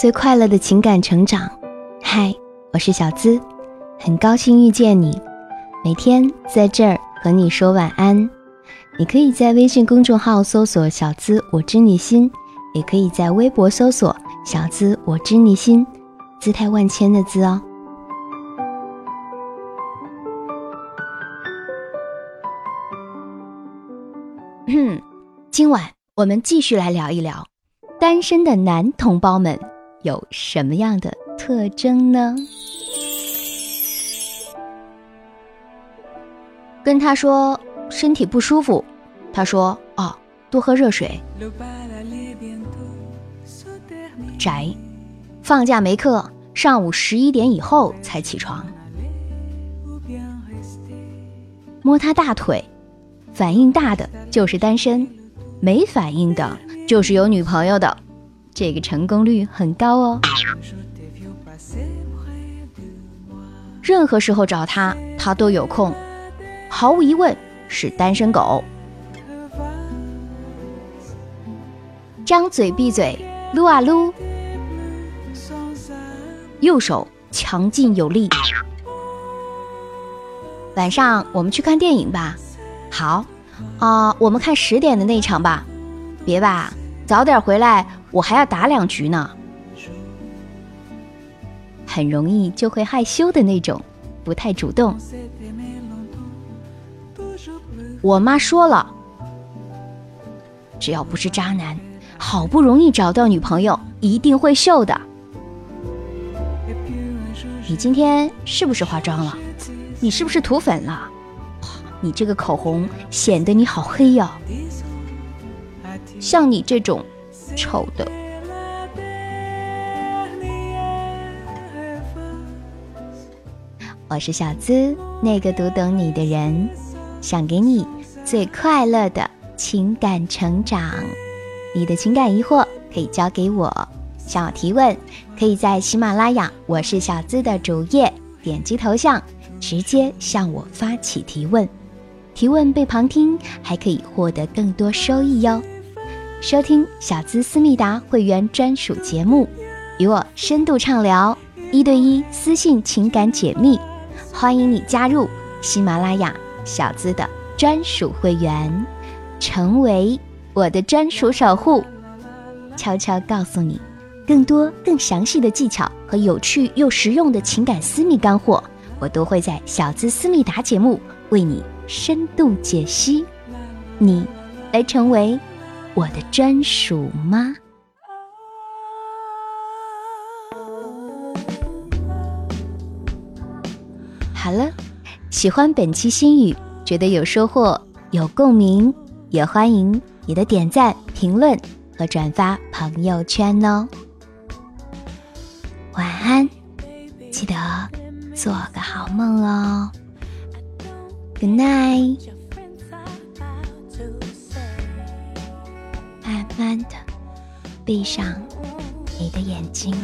最快乐的情感成长。嗨，我是小资，很高兴遇见你。每天在这儿和你说晚安。你可以在微信公众号搜索“小资我知你心”，也可以在微博搜索“小资我知你心”，姿态万千的“资”哦。嗯今晚我们继续来聊一聊，单身的男同胞们有什么样的特征呢？跟他说身体不舒服，他说哦，多喝热水。宅，放假没课，上午十一点以后才起床。摸他大腿，反应大的就是单身。没反应的，就是有女朋友的，这个成功率很高哦。任何时候找他，他都有空，毫无疑问是单身狗。张嘴闭嘴，撸啊撸，右手强劲有力。晚上我们去看电影吧，好。啊，我们看十点的那场吧，别吧，早点回来，我还要打两局呢。很容易就会害羞的那种，不太主动。我妈说了，只要不是渣男，好不容易找到女朋友，一定会秀的。你今天是不是化妆了？你是不是涂粉了？你这个口红显得你好黑哟！像你这种丑的，我是小资，那个读懂你的人，想给你最快乐的情感成长。你的情感疑惑可以交给我，向我提问，可以在喜马拉雅我是小资的主页点击头像，直接向我发起提问。提问被旁听，还可以获得更多收益哟！收听小资思密达会员专属节目，与我深度畅聊，一对一私信情感解密，欢迎你加入喜马拉雅小资的专属会员，成为我的专属守护。悄悄告诉你，更多更详细的技巧和有趣又实用的情感私密干货，我都会在小资思密达节目为你。深度解析，你来成为我的专属吗？好了，喜欢本期心语，觉得有收获、有共鸣，也欢迎你的点赞、评论和转发朋友圈哦。晚安，记得做个好梦哦。Good night，闭上你的眼睛。